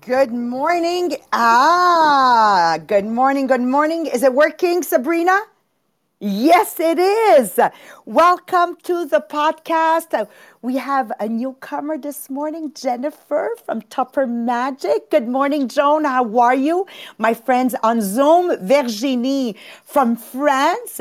Good morning. Ah, good morning. Good morning. Is it working, Sabrina? Yes, it is. Welcome to the podcast. We have a newcomer this morning, Jennifer from Tupper Magic. Good morning, Joan. How are you? My friends on Zoom, Virginie from France.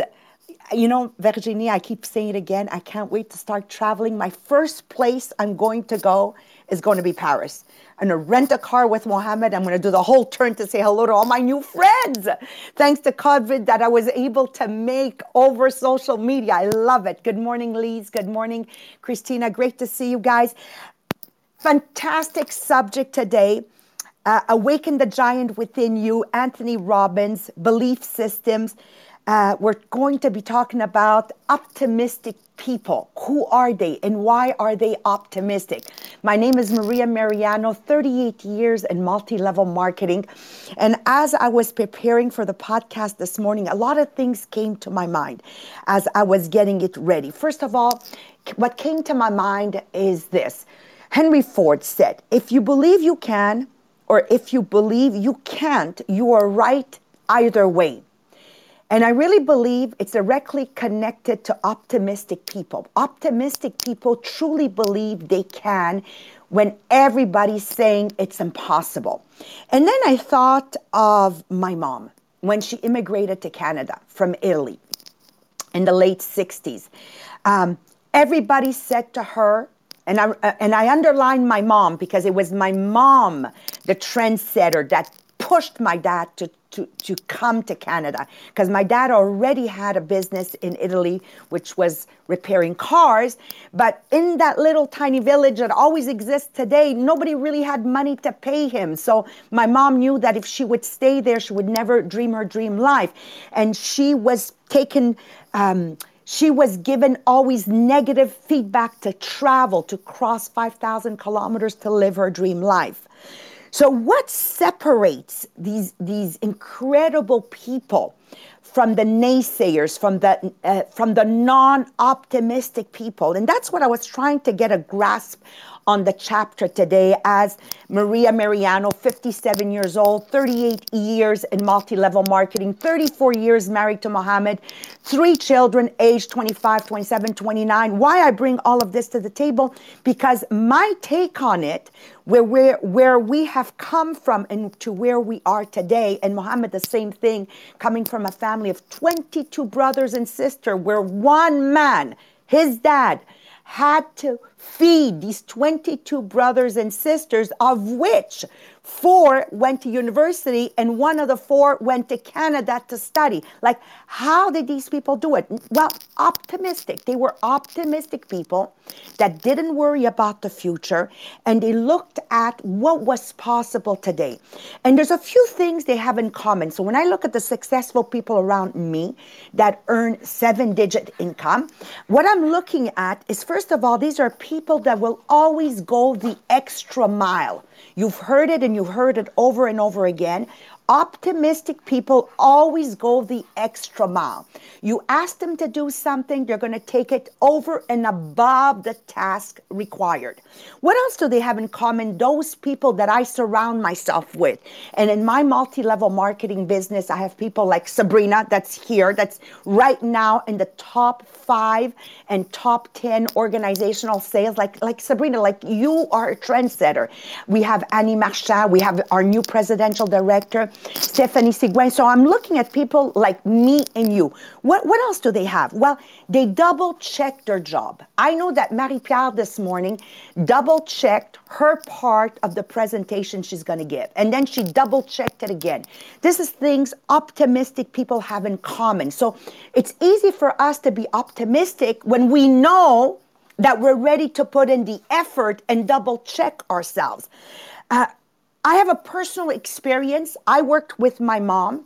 You know, Virginie, I keep saying it again. I can't wait to start traveling. My first place I'm going to go is going to be Paris. I'm going to rent a car with Mohammed. I'm going to do the whole turn to say hello to all my new friends. Thanks to COVID that I was able to make over social media. I love it. Good morning, Lise. Good morning, Christina. Great to see you guys. Fantastic subject today. Uh, Awaken the Giant Within You, Anthony Robbins, Belief Systems. Uh, we're going to be talking about optimistic people. Who are they and why are they optimistic? My name is Maria Meriano, 38 years in multi level marketing. And as I was preparing for the podcast this morning, a lot of things came to my mind as I was getting it ready. First of all, what came to my mind is this Henry Ford said, If you believe you can, or if you believe you can't, you are right either way. And I really believe it's directly connected to optimistic people. Optimistic people truly believe they can when everybody's saying it's impossible. And then I thought of my mom when she immigrated to Canada from Italy in the late 60s. Um, everybody said to her, and I, uh, and I underlined my mom because it was my mom, the trendsetter, that pushed my dad to, to, to come to Canada because my dad already had a business in Italy, which was repairing cars. But in that little tiny village that always exists today, nobody really had money to pay him. So my mom knew that if she would stay there, she would never dream her dream life. And she was taken. Um, she was given always negative feedback to travel, to cross 5,000 kilometers to live her dream life. So, what separates these, these incredible people from the naysayers, from the, uh, from the non optimistic people? And that's what I was trying to get a grasp on the chapter today as Maria Meriano, 57 years old, 38 years in multi level marketing, 34 years married to Mohammed, three children, aged 25, 27, 29. Why I bring all of this to the table? Because my take on it, where, where, where we have come from and to where we are today, and Mohammed, the same thing, coming from a family of 22 brothers and sisters, where one man, his dad, had to feed these 22 brothers and sisters, of which four went to university and one of the four went to Canada to study. Like, how did these people do it? Well, optimistic. They were optimistic people that didn't worry about the future and they looked at what was possible today. And there's a few things they have in common. So when I look at the successful people around me that earn seven digit income, what I'm looking at is first of all, these are people that will always go the extra mile. You've heard it and you've heard it over and over again. Optimistic people always go the extra mile. You ask them to do something, they're going to take it over and above the task required. What else do they have in common? Those people that I surround myself with. And in my multi level marketing business, I have people like Sabrina that's here, that's right now in the top five and top 10 organizational sales. Like, like Sabrina, like you are a trendsetter. We have Annie Marchand, we have our new presidential director. Stephanie Sigouin. So I'm looking at people like me and you. What, what else do they have? Well, they double check their job. I know that Marie Pier this morning double checked her part of the presentation she's going to give. And then she double checked it again. This is things optimistic people have in common. So it's easy for us to be optimistic when we know that we're ready to put in the effort and double check ourselves. Uh, I have a personal experience. I worked with my mom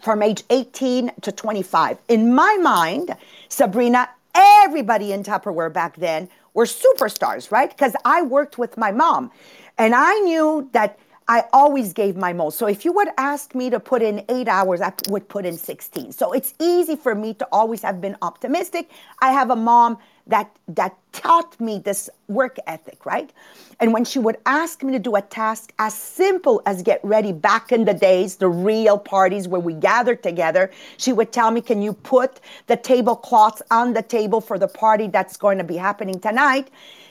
from age 18 to 25. In my mind, Sabrina, everybody in Tupperware back then were superstars, right? Because I worked with my mom and I knew that I always gave my most. So if you would ask me to put in eight hours, I would put in 16. So it's easy for me to always have been optimistic. I have a mom that that taught me this work ethic, right? And when she would ask me to do a task as simple as get ready back in the days, the real parties where we gathered together, she would tell me, Can you put the tablecloths on the table for the party that's going to be happening tonight?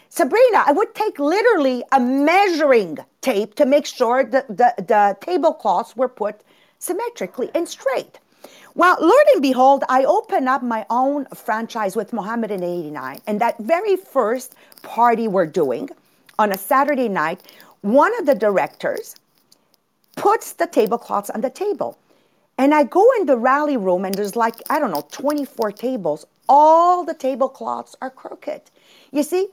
Sabrina, I would take literally a measuring tape to make sure that the, the tablecloths were put symmetrically and straight. Well, Lord and behold, I opened up my own franchise with Mohammed in 89. And that very first party we're doing on a Saturday night, one of the directors puts the tablecloths on the table. And I go in the rally room and there's like, I don't know, 24 tables. All the tablecloths are crooked. You see,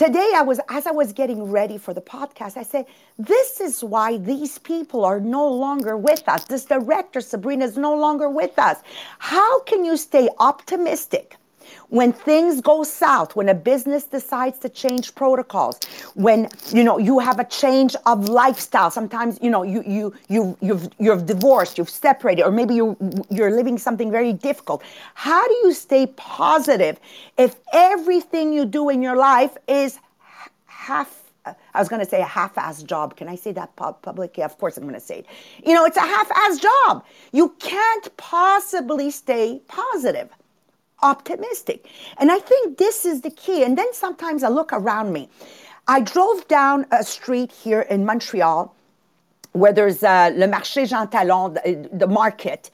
Today, I was as I was getting ready for the podcast, I said, "This is why these people are no longer with us. This director, Sabrina, is no longer with us. How can you stay optimistic when things go south, when a business decides to change protocols, when you know you have a change of lifestyle, sometimes you know you you you you've you've divorced, you've separated, or maybe you you're living something very difficult. How do you stay positive if everything you do in your life is half I was going to say a half-ass job. Can I say that publicly? Of course I'm going to say it. You know, it's a half-ass job. You can't possibly stay positive optimistic. And I think this is the key. And then sometimes I look around me. I drove down a street here in Montreal where there's uh, Le Marché Jean Talon, the, the market.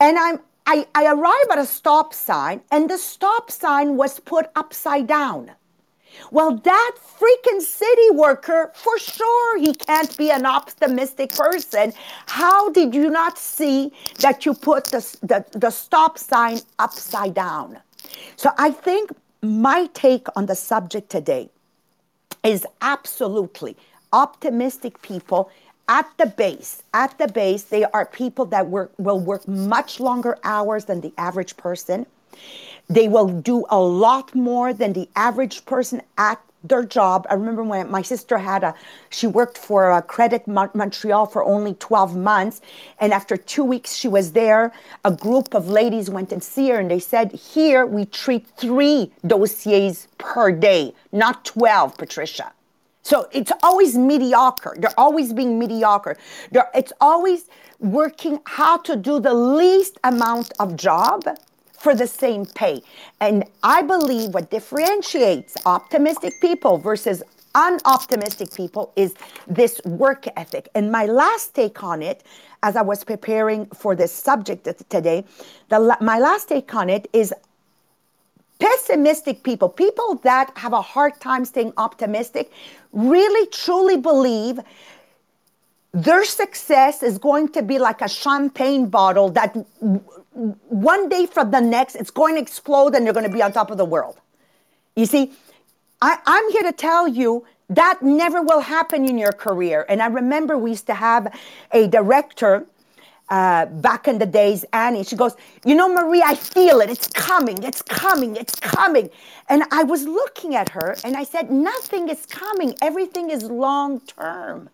And I'm, I, I arrive at a stop sign, and the stop sign was put upside down. Well, that freaking city worker, for sure, he can't be an optimistic person. How did you not see that you put the, the, the stop sign upside down? So I think my take on the subject today is absolutely optimistic people at the base at the base they are people that work will work much longer hours than the average person they will do a lot more than the average person at their job. I remember when my sister had a, she worked for a Credit Montreal for only 12 months. And after two weeks she was there, a group of ladies went and see her and they said, here we treat three dossiers per day, not 12, Patricia. So it's always mediocre. They're always being mediocre. They're, it's always working how to do the least amount of job for the same pay. And I believe what differentiates optimistic people versus unoptimistic people is this work ethic. And my last take on it, as I was preparing for this subject today, the, my last take on it is pessimistic people, people that have a hard time staying optimistic, really truly believe their success is going to be like a champagne bottle that one day from the next, it's going to explode and you're going to be on top of the world. You see, I, I'm here to tell you that never will happen in your career. And I remember we used to have a director uh, back in the days, Annie. She goes, You know, Marie, I feel it. It's coming. It's coming. It's coming. And I was looking at her and I said, Nothing is coming. Everything is long term.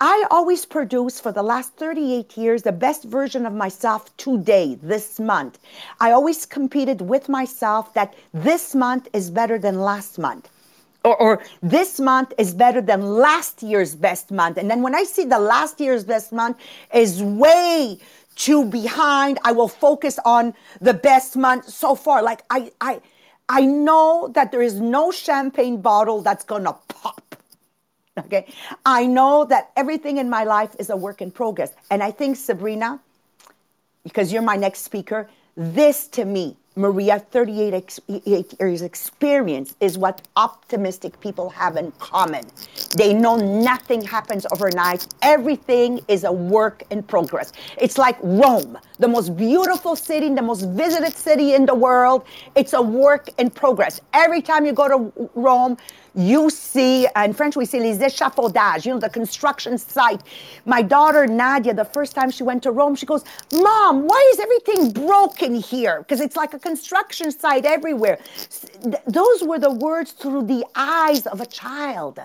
I always produce for the last 38 years the best version of myself today, this month. I always competed with myself that this month is better than last month. Or, or, this month is better than last year's best month. And then when I see the last year's best month is way too behind, I will focus on the best month so far. Like I I I know that there is no champagne bottle that's gonna pop Okay. I know that everything in my life is a work in progress. And I think, Sabrina, because you're my next speaker, this to me Maria, 38 years experience is what optimistic people have in common. They know nothing happens overnight. Everything is a work in progress. It's like Rome, the most beautiful city, the most visited city in the world. It's a work in progress. Every time you go to Rome, you see, in French we say les échafaudages, you know, the construction site. My daughter Nadia, the first time she went to Rome, she goes, Mom, why is everything broken here? Because it's like a construction site everywhere. Those were the words through the eyes of a child.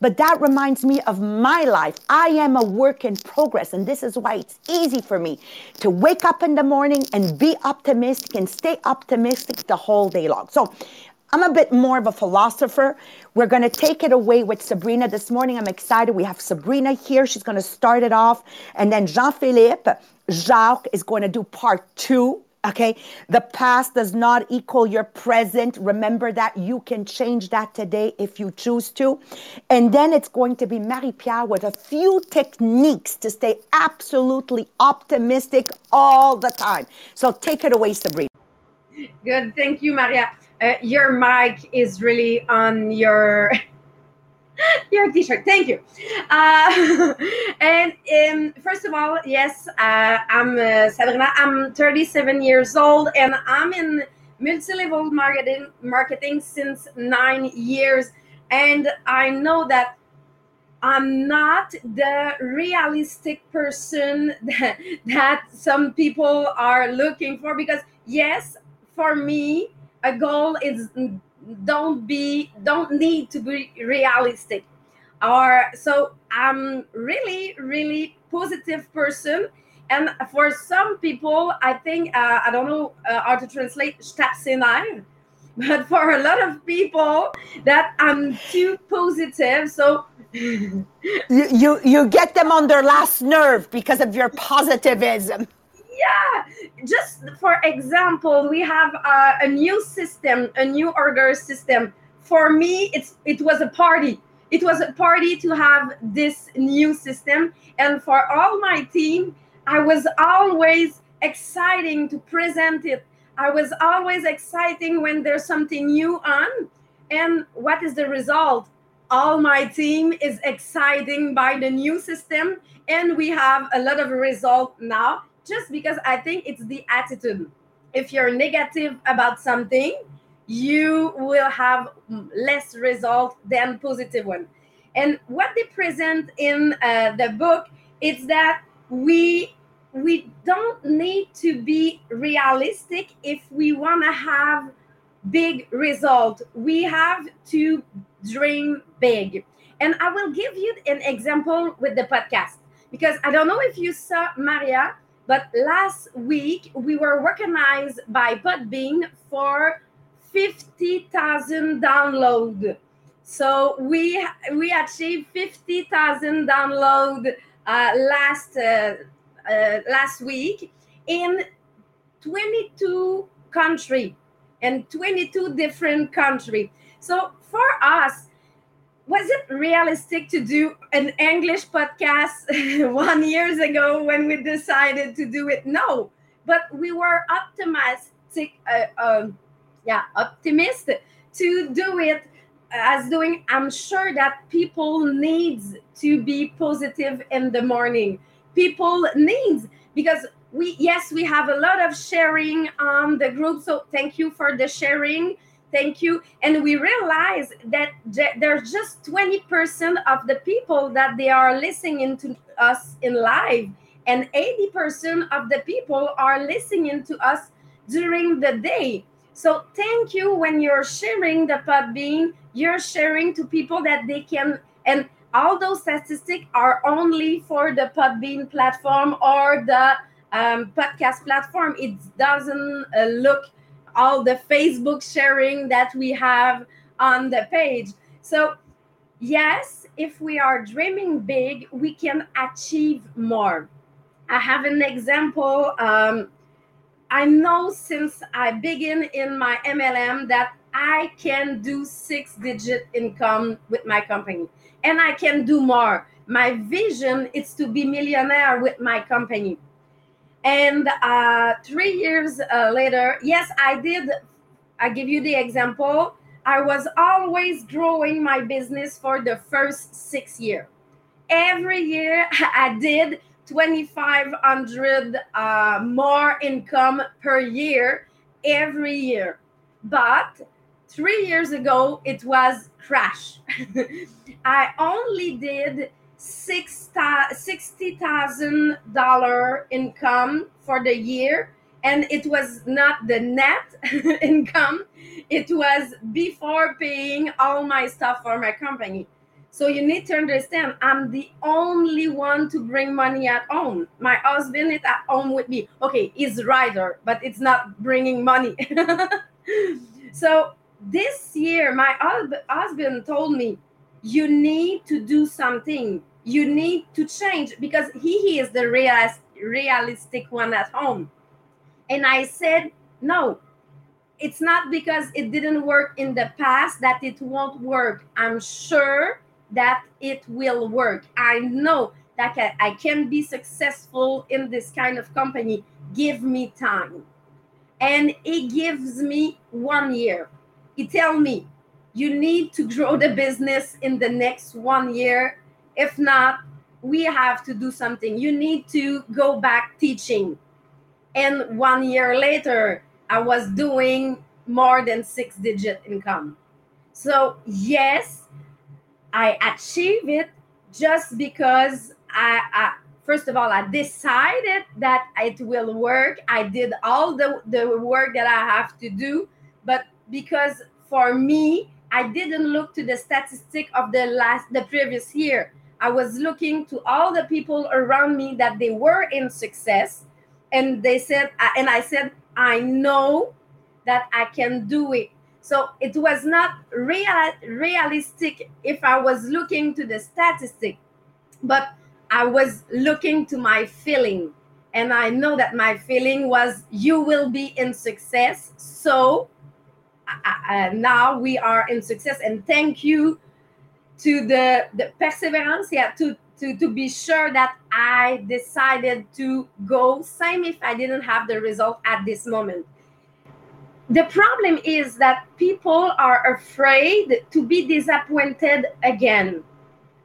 But that reminds me of my life. I am a work in progress, and this is why it's easy for me to wake up in the morning and be optimistic and stay optimistic the whole day long. So I'm a bit more of a philosopher. We're going to take it away with Sabrina this morning. I'm excited. We have Sabrina here. She's going to start it off. And then Jean Philippe, Jacques is going to do part two. Okay. The past does not equal your present. Remember that you can change that today if you choose to. And then it's going to be Marie Pier with a few techniques to stay absolutely optimistic all the time. So take it away, Sabrina. Good. Thank you, Maria uh, your mic is really on your your t-shirt. Thank you. Uh, and um, first of all yes uh, i'm uh, sabrina. I'm 37 years old and i'm in multi-level marketing marketing since nine years. And i know that i'm not the realistic person that, that some people are looking for because yes for me a goal is don't be don't need to be realistic. Or so i'm really really positive person. And for some people i think uh, i don't know uh, how to translate but for a lot of people that i'm too positive so you, you you get them on their last nerve because of your positivism yeah just for example we have uh, a new system a new order system. For me it's it was a party. It was a party to have this new system. And for all my team i was always exciting to present it. I was always exciting when there's something new on. And what is the result? All my team is exciting by the new system. And we have a lot of result now just because I think it's the attitude. If you're negative about something, you will have less result than positive one. And what they present in uh, the book is that we we don't need to be realistic if we want to have big result. We have to dream big. And I will give you an example with the podcast because I don't know if you saw Maria, but last week we were recognized by Podbean for 50,000 download. So we we achieved 50,000 download uh, last uh, uh, last week in 22 country and 22 different country. So for us, was it realistic to do an English podcast one years ago when we decided to do it? No, but we were optimistic, uh, um, yeah, optimistic to do it as doing. I'm sure that people needs to be positive in the morning. People needs because we yes we have a lot of sharing on the group. So thank you for the sharing thank you. And we realize that there's just 20% of the people that they are listening to us in live. And 80% of the people are listening to us during the day. So thank you when you're sharing the podbean you're sharing to people that they can and all those statistics are only for the podbean platform or the um, podcast platform. It doesn't uh, look all the Facebook sharing that we have on the page. So, yes, if we are dreaming big, we can achieve more. I have an example. Um, I know since I begin in my MLM that I can do six digit income with my company and I can do more. My vision is to be millionaire with my company. And uh, three years uh, later, yes, I did. I give you the example. I was always growing my business for the first six years. Every year, I did 2,500 uh, more income per year every year. But three years ago, it was crash. I only did $60,000 income for the year. And it was not the net income, it was before paying all my stuff for my company. So you need to understand I'm the only one to bring money at home. My husband is at home with me. Okay, he's rider, but it's not bringing money. so this year, my husband told me, you need to do something. You need to change because he is the realist, realistic one at home. And I said, no, it's not because it didn't work in the past that it won't work. I'm sure that it will work. I know that I can be successful in this kind of company. Give me time. And it gives me one year. He tell me, you need to grow the business in the next one year. If not, we have to do something. You need to go back teaching. And one year later, I was doing more than six digit income. So, yes, I achieve it just because I, I, first of all I decided that it will work. I did all the, the work that I have to do, but because for me, I didn't look to the statistic of the last the previous year. I was looking to all the people around me that they were in success and they said and I said I know that I can do it so it was not real, realistic if I was looking to the statistic, but I was looking to my feeling. And I know that my feeling was, you will be in success. So uh, now we are in success. And thank you to the, the perseverance, yeah, to, to, to be sure that I decided to go, same if I didn't have the result at this moment the problem is that people are afraid to be disappointed again,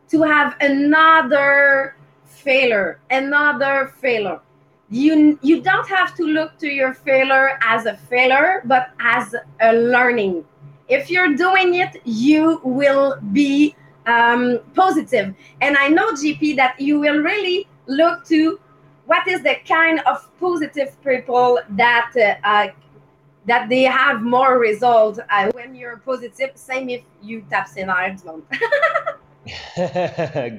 to have another failure, another failure. You, you don't have to look to your failure as a failure, but as a learning. If you're doing it, you will be um, positive. And I know, JP, that you will really look to what is the kind of positive people that uh, uh, that they have more results uh, when you're positive. Same if you tap synergism.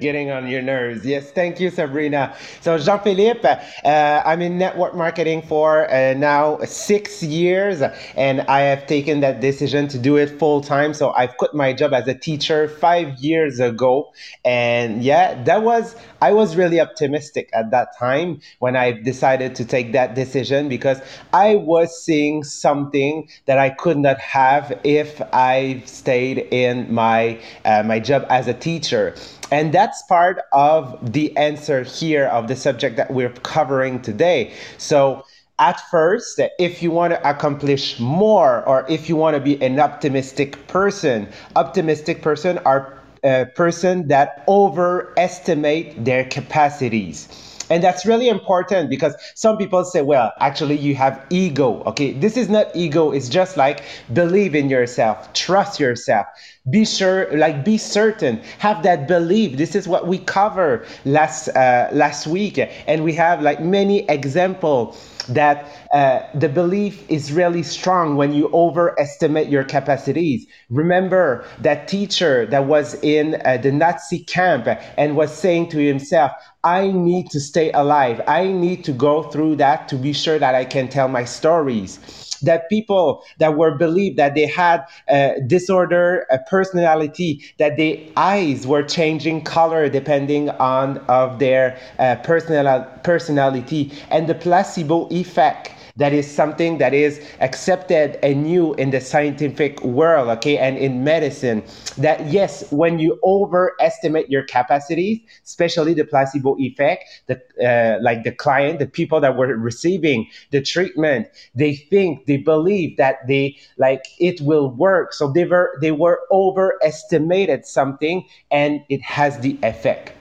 Getting on your nerves. Yes, thank you, Sabrina. So, Jean Philippe, uh, I'm in network marketing for uh, now six years, and I have taken that decision to do it full time. So, I've quit my job as a teacher five years ago. And yeah, that was, I was really optimistic at that time when I decided to take that decision because I was seeing something that I could not have if I stayed in my, uh, my job as a teacher teacher. And that's part of the answer here of the subject that we're covering today. So, at first, if you want to accomplish more or if you want to be an optimistic person, optimistic person are a person that overestimate their capacities. And that's really important because some people say, well, actually, you have ego. Okay, this is not ego, it's just like believe in yourself, trust yourself be sure like be certain. Have that belief. This is what we cover last uh, last week. And we have like many example that uh, the belief is really strong when you overestimate your capacities. Remember that teacher that was in uh, the nazi camp and was saying to himself I need to stay alive. I need to go through that to be sure that I can tell my stories that people that were believed that they had a disorder, a personality, that their eyes were changing color depending on of their uh, personal personality, and the placebo effect that is something that is accepted and new in the scientific world, okay, and in medicine. That yes, when you overestimate your capacities, especially the placebo effect, the uh, like the client, the people that were receiving the treatment, they think, they believe that they like it will work. So they were they were overestimated something, and it has the effect.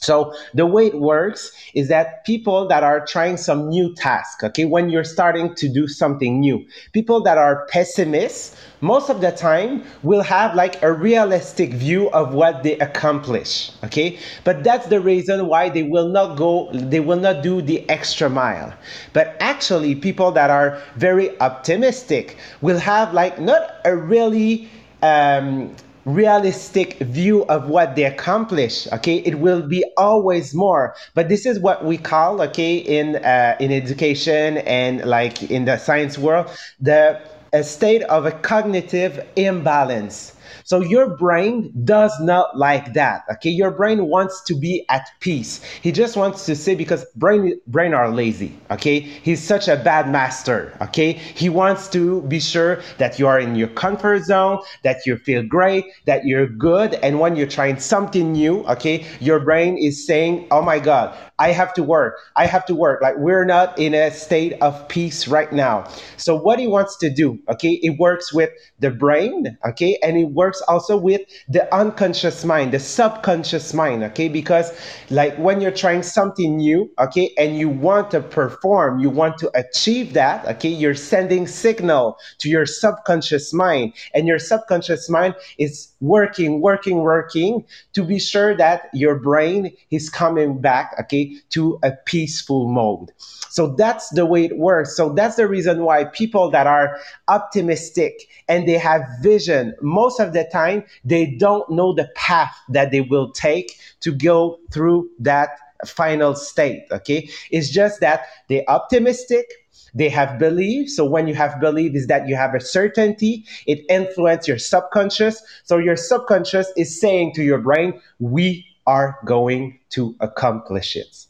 So the way it works is that people that are trying some new task, okay, when you're starting to do something new, people that are pessimists, most of the time will have like a realistic view of what they accomplish, okay? But that's the reason why they will not go, they will not do the extra mile. But actually, people that are very optimistic will have like not a really um, realistic view of what they accomplish okay? It will be always more. But this is what we call okay in uh, in education and like in the science world the a state of a cognitive imbalance so your brain does not like that. Okay, your brain wants to be at peace. He just wants to say because brain brain are lazy. Okay, he's such a bad master. Okay, he wants to be sure that you are in your comfort zone, that you feel great, that you're good, and when you're trying something new, okay, your brain is saying, "Oh my God, I have to work. I have to work. Like we're not in a state of peace right now. So what he wants to do, okay, it works with the brain, okay, and it works also with the unconscious mind, the subconscious mind, okay, because like when you're trying something new, okay, and you want to perform, you want to achieve that, okay, you're sending signal to your subconscious mind, and your subconscious mind is working, working, working to be sure that your brain is coming back, okay, to a peaceful mode. So that's the way it works. So that's the reason why people that are optimistic and they have vision, most of the time, they don't know the path that they will take to go through that final state. Okay. It's just that they're optimistic, they have belief so when you have belief is that you have a certainty it influences your subconscious so your subconscious is saying to your brain we are going to accomplish it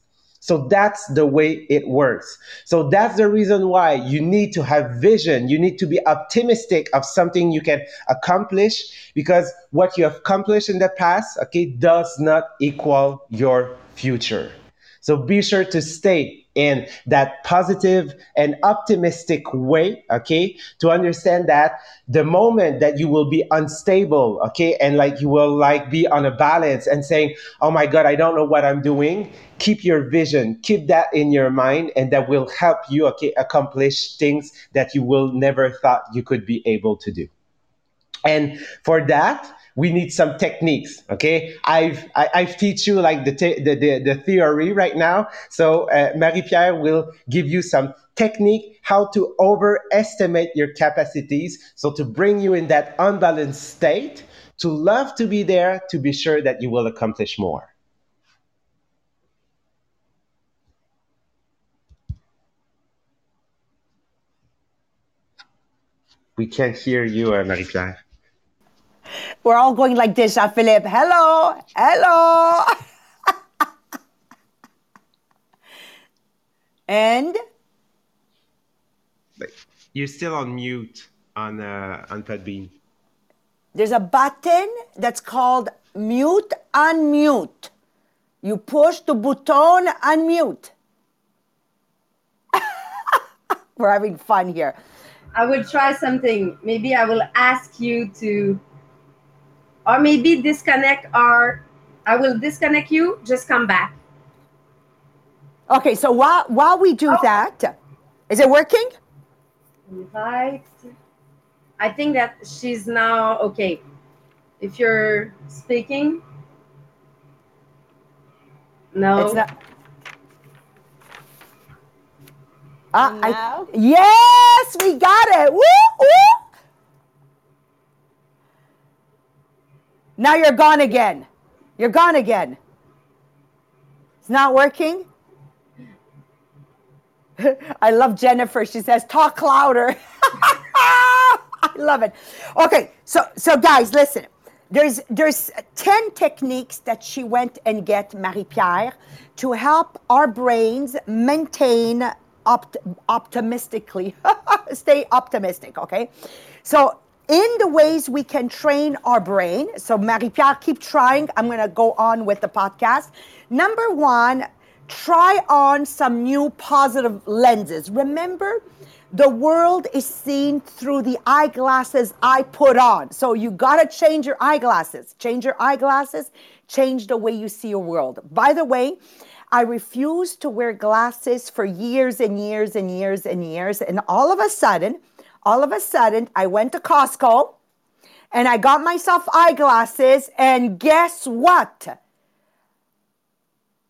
so that's the way it works. So that's the reason why you need to have vision. You need to be optimistic of something you can accomplish because what you have accomplished in the past, okay, does not equal your future. So be sure to stay in that positive and optimistic way, okay, to understand that the moment that you will be unstable, okay, and like you will like be on a balance and saying, oh my God, I don't know what I'm doing, keep your vision, keep that in your mind, and that will help you, okay, accomplish things that you will never thought you could be able to do. And for that, we need some techniques. Okay, I've I, I've teach you like the, te- the, the the theory right now. So uh, Marie Pier will give you some technique how to overestimate your capacities. So to bring you in that unbalanced state, to love to be there, to be sure that you will accomplish more. We can't hear you, uh, Marie Pier. We're all going like this, Jean Philippe. Hello, hello. and you're still on mute on uh, on Podbean. There's a button that's called mute unmute. You push the button unmute. We're having fun here. I will try something. Maybe I will ask you to or maybe disconnect or I will disconnect you, just come back. Okay, so while while we do oh. that, is it working? Invite. I think that she's now okay. If you're speaking, no. It's not. Uh, I, yes, we got it. Woo, woo. Now you're gone again. You're gone again. It's not working. I love Jennifer. She says, talk louder. I love it. Okay, so so guys, listen. There's there's 10 techniques that she went and get Marie-Pier to help our brains maintain opt- optimistically. Stay optimistic, okay? So in the ways we can train our brain. So, Marie Pier, keep trying. I'm going to go on with the podcast. Number one, try on some new positive lenses. Remember, the world is seen through the eyeglasses I put on. So, you got to change your eyeglasses. Change your eyeglasses, change the way you see your world. By the way, I refused to wear glasses for years and years and years and years. And all of a sudden, all of a sudden, I went to Costco and I got myself eyeglasses, and guess what?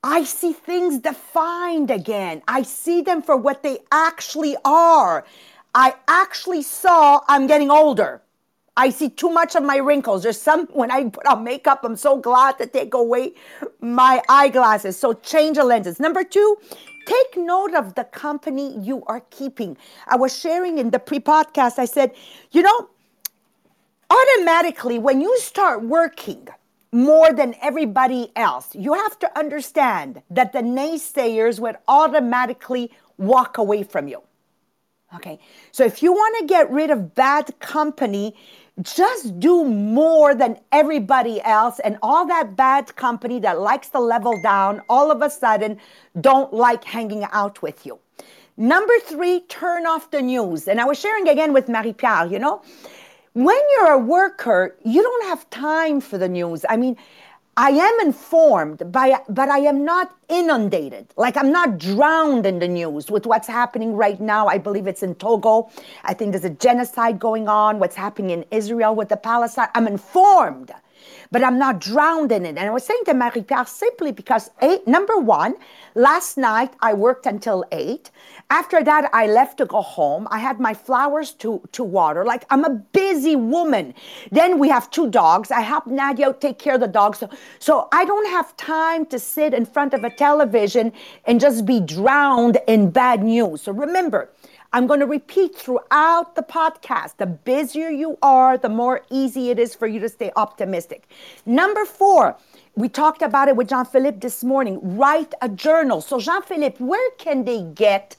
I see things defined again. I see them for what they actually are. I actually saw I'm getting older. I see too much of my wrinkles. There's some, when I put on makeup, I'm so glad to take away my eyeglasses. So change the lenses. Number two, take note of the company you are keeping. I was sharing in the pre podcast, I said, you know, automatically when you start working, more than everybody else. You have to understand that the naysayers would automatically walk away from you. Okay, so if you want to get rid of bad company, just do more than everybody else, and all that bad company that likes to level down all of a sudden don't like hanging out with you. Number three, turn off the news. And I was sharing again with Marie Pier, you know, when you're a worker, you don't have time for the news. I mean, I am informed, by, but I am not inundated. Like I'm not drowned in the news with what's happening right now. I believe it's in Togo. I think there's a genocide going on, what's happening in Israel with the Palestine. I'm informed, but I'm not drowned in it. And I was saying to Marie Pier simply because, eight, number one, last night I worked until eight. After that, I left to go home. I had my flowers to, to water. Like I'm a busy woman. Then we have two dogs. I help Nadia take care of the dogs. So, so I don't have time to sit in front of a television and just be drowned in bad news. So remember, I'm going to repeat throughout the podcast the busier you are, the more easy it is for you to stay optimistic. Number four, we talked about it with Jean Philippe this morning. Write a journal. So, Jean Philippe, where can they get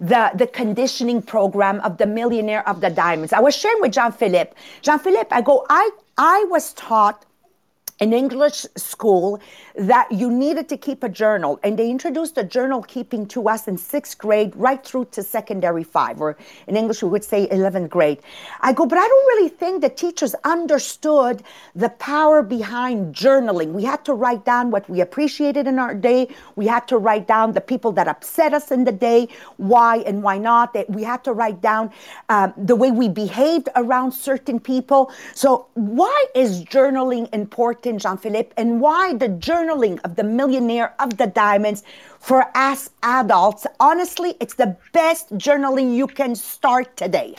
the, the conditioning program of the Millionaire of the Diamonds? I was sharing with Jean Philippe. Jean Philippe, I go, I, I was taught in English school that you needed to keep a journal. And they introduced the journal keeping to us in sixth grade, right through to secondary five, or in English we would say 11th grade. I go, but I don't really think the teachers understood the power behind journaling. We had to write down what we appreciated in our day. We had to write down the people that upset us in the day, why and why not. We had to write down um, the way we behaved around certain people. So why is journaling important, Jean-Philippe, and why the journaling of the millionaire of the diamonds for us adults. Honestly, it's the best journaling you can start today.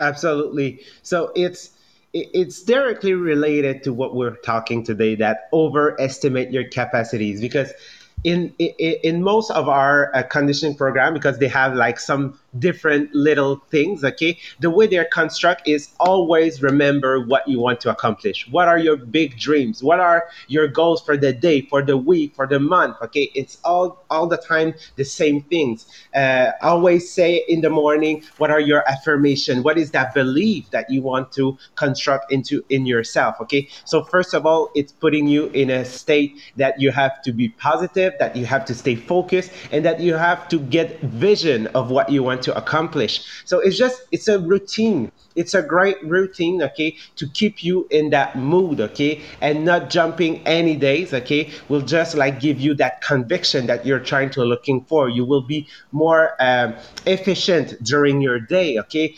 Absolutely. So it's it's directly related to what we're talking today that overestimate your capacities because in in, in most of our uh, conditioning program because they have like some different little things okay? The way they're construct is always remember what you want to accomplish. What are your big dreams? What are your goals for the day for the week for the month okay? It's all all the time the same things. Uh, always say in the morning what are your affirmation? What is that belief that you want to construct into in yourself okay? So first of all it's putting you in a state that you have to be positive that you have to stay focused and that you have to get vision of what you want to accomplish. So it's just it's a routine. It's a great routine, okay, to keep you in that mood, okay, and not jumping any days, okay, will just like give you that conviction that you're trying to looking for. You will be more um, efficient during your day, okay.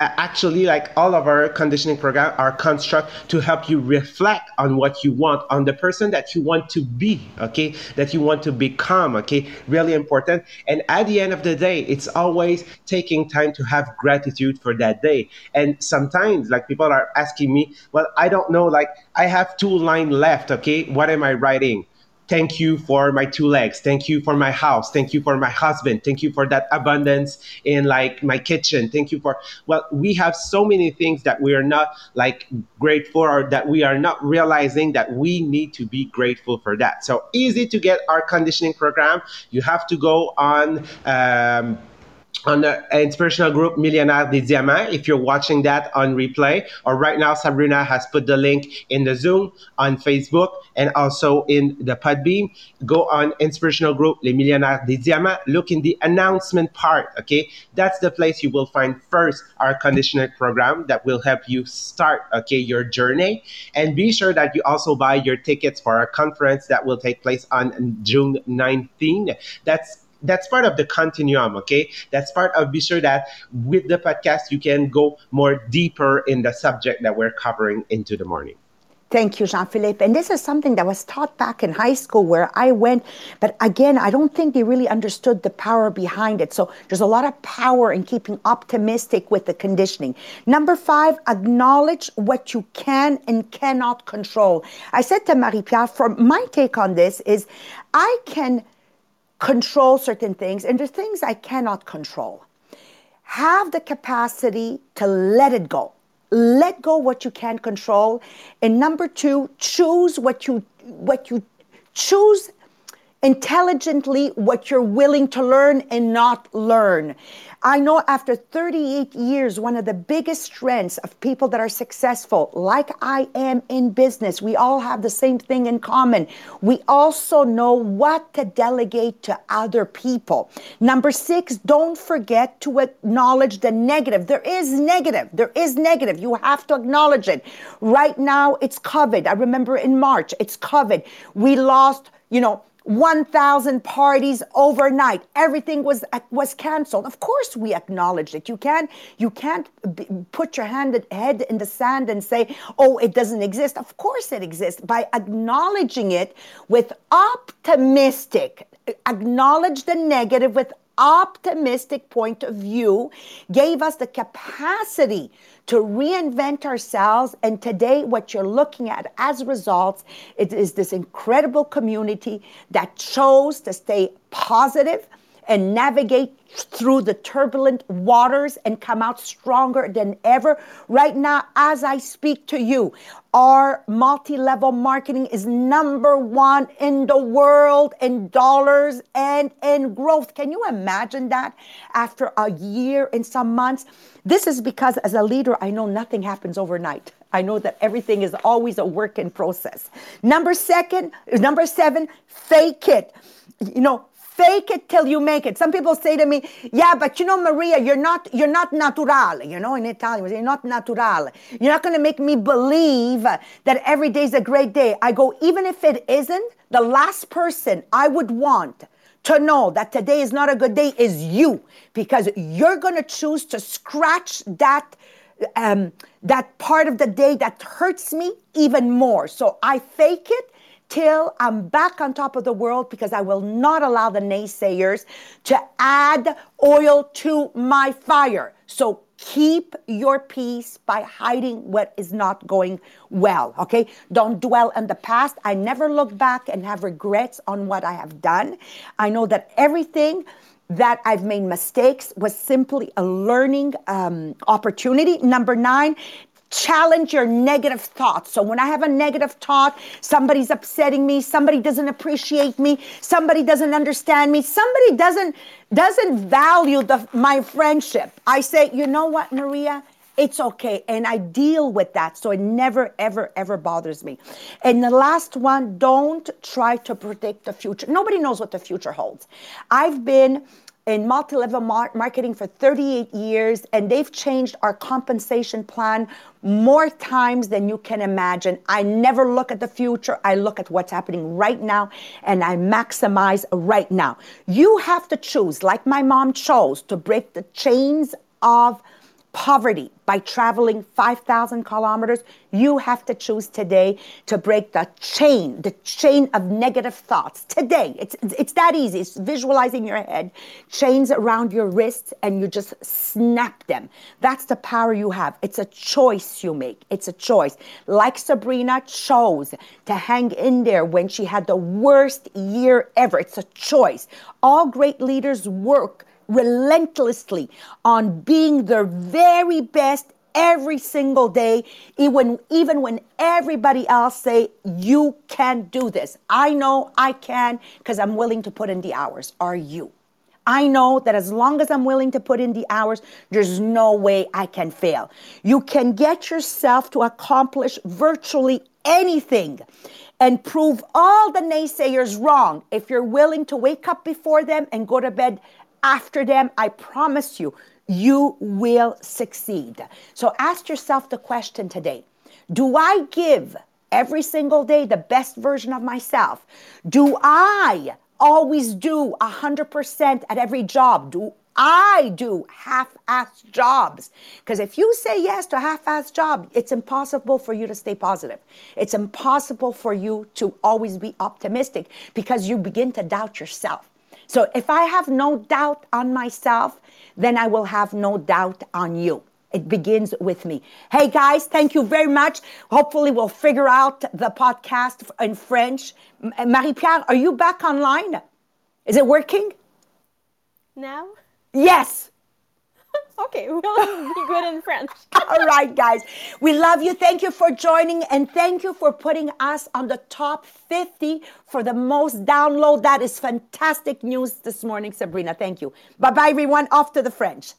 Actually like all of our conditioning program are construct to help you reflect on what you want on the person that you want to be okay? That you want to become okay? Really important. And at the end of the day it's always taking time to have gratitude for that day. And sometimes like people are asking me well i don't know like i have two line left okay? What am i writing thank you for my two legs. Thank you for my house. Thank you for my husband. Thank you for that abundance in like my kitchen. Thank you for well we have so many things that we are not like grateful for or that we are not realizing that we need to be grateful for that. So easy to get our conditioning program. You have to go on um, on the inspirational group Millionaire des Diamants. If you're watching that on replay, or right now, Sabrina has put the link in the Zoom on Facebook and also in the Podbean. Go on inspirational group Les Millionnaires des Diamants. Look in the announcement part. Okay, that's the place you will find first our conditioning program that will help you start okay your journey. And be sure that you also buy your tickets for our conference that will take place on June 19. That's that's part of the continuum okay that's part of be sure that with the podcast you can go more deeper in the subject that we're covering into the morning Thank you, Jean Philippe. And this is something that was taught back in high school where I went. But again, I don't think they really understood the power behind it. So there's a lot of power in keeping optimistic with the conditioning. Number five, acknowledge what you can and cannot control. I said to Marie Pier, for my take on this is I can control certain things, and there's things I cannot control. Have the capacity to let it go let go what you can't control and number two choose what you what you choose intelligently what you're willing to learn and not learn I know after 38 years, one of the biggest strengths of people that are successful, like I am in business, we all have the same thing in common. We also know what to delegate to other people. Number six, don't forget to acknowledge the negative. There is negative. There is negative. You have to acknowledge it. Right now, it's COVID. I remember in March, it's COVID. We lost, you know, 1,000 parties overnight. Everything was uh, was canceled. Of course, we acknowledge it. You can't you can't b- put your hand head in the sand and say, "Oh, it doesn't exist." Of course, it exists. By acknowledging it with optimistic, acknowledge the negative with optimistic point of view, gave us the capacity to reinvent ourselves. And today, what you're looking at as results, it is this incredible community that chose to stay positive and navigate through the turbulent waters and come out stronger than ever. Right now, as I speak to you, our multi level marketing is number one in the world in dollars and in growth. Can you imagine that after a year and some months? This is because, as a leader, I know nothing happens overnight. I know that everything is always a work in process. Number second, number seven, fake it. You know, fake it till you make it. Some people say to me, "Yeah, but you know, Maria, you're not you're not natural." You know, in Italian, you're not natural. You're not going to make me believe that every day is a great day. I go, even if it isn't, the last person I would want to know that today is not a good day is you, because you're going to choose to scratch that. Um, that part of the day that hurts me even more. So I fake it till I'm back on top of the world because I will not allow the naysayers to add oil to my fire. So keep your peace by hiding what is not going well. Okay. Don't dwell on the past. I never look back and have regrets on what I have done. I know that everything that I've made mistakes was simply a learning um, opportunity. Number nine, challenge your negative thoughts. So when I have a negative thought, somebody's upsetting me, somebody doesn't appreciate me, somebody doesn't understand me, somebody doesn't doesn't value the my friendship. I say, "You know what, Maria? It's okay. And I deal with that. So it never, ever, ever bothers me. And the last one, don't try to predict the future. Nobody knows what the future holds. I've been in multi-level mar- marketing for 38 years and they've changed our compensation plan more times than you can imagine. I never look at the future i look at what's happening right now and i maximize right now. You have to choose like my mom chose to break the chains of poverty by traveling 5,000 kilometers. You have to choose today to break the chain, the chain of negative thoughts. Today, it's, it's that easy. It's visualizing your head, chains around your wrists, and you just snap them. That's the power you have. It's a choice you make. It's a choice. Like Sabrina chose to hang in there when she had the worst year ever. It's a choice. All great leaders work relentlessly on being their very best every single day even even when everybody else say you can't do this. I know i can because i'm willing to put in the hours. Are you? I know that as long as I'm willing to put in the hours, there's no way I can fail. You can get yourself to accomplish virtually anything and prove all the naysayers wrong if you're willing to wake up before them and go to bed after them, I promise you, you will succeed. So ask yourself the question today Do I give every single day the best version of myself? Do I always do 100% at every job? Do I do half-assed jobs. Because if you say yes to a half-assed job, it's impossible for you to stay positive. It's impossible for you to always be optimistic because you begin to doubt yourself. So if I have no doubt on myself, then I will have no doubt on you. It begins with me. Hey guys, thank you very much. Hopefully, we'll figure out the podcast in French. Uh, Marie Pier, are you back online? Is it working? Now? Yes. Okay, we'll be good in French. All right, guys. We love you. Thank you for joining and thank you for putting us on the top 50 for the most download. That is fantastic news this morning, Sabrina. Thank you. Bye bye, everyone. Off to the French.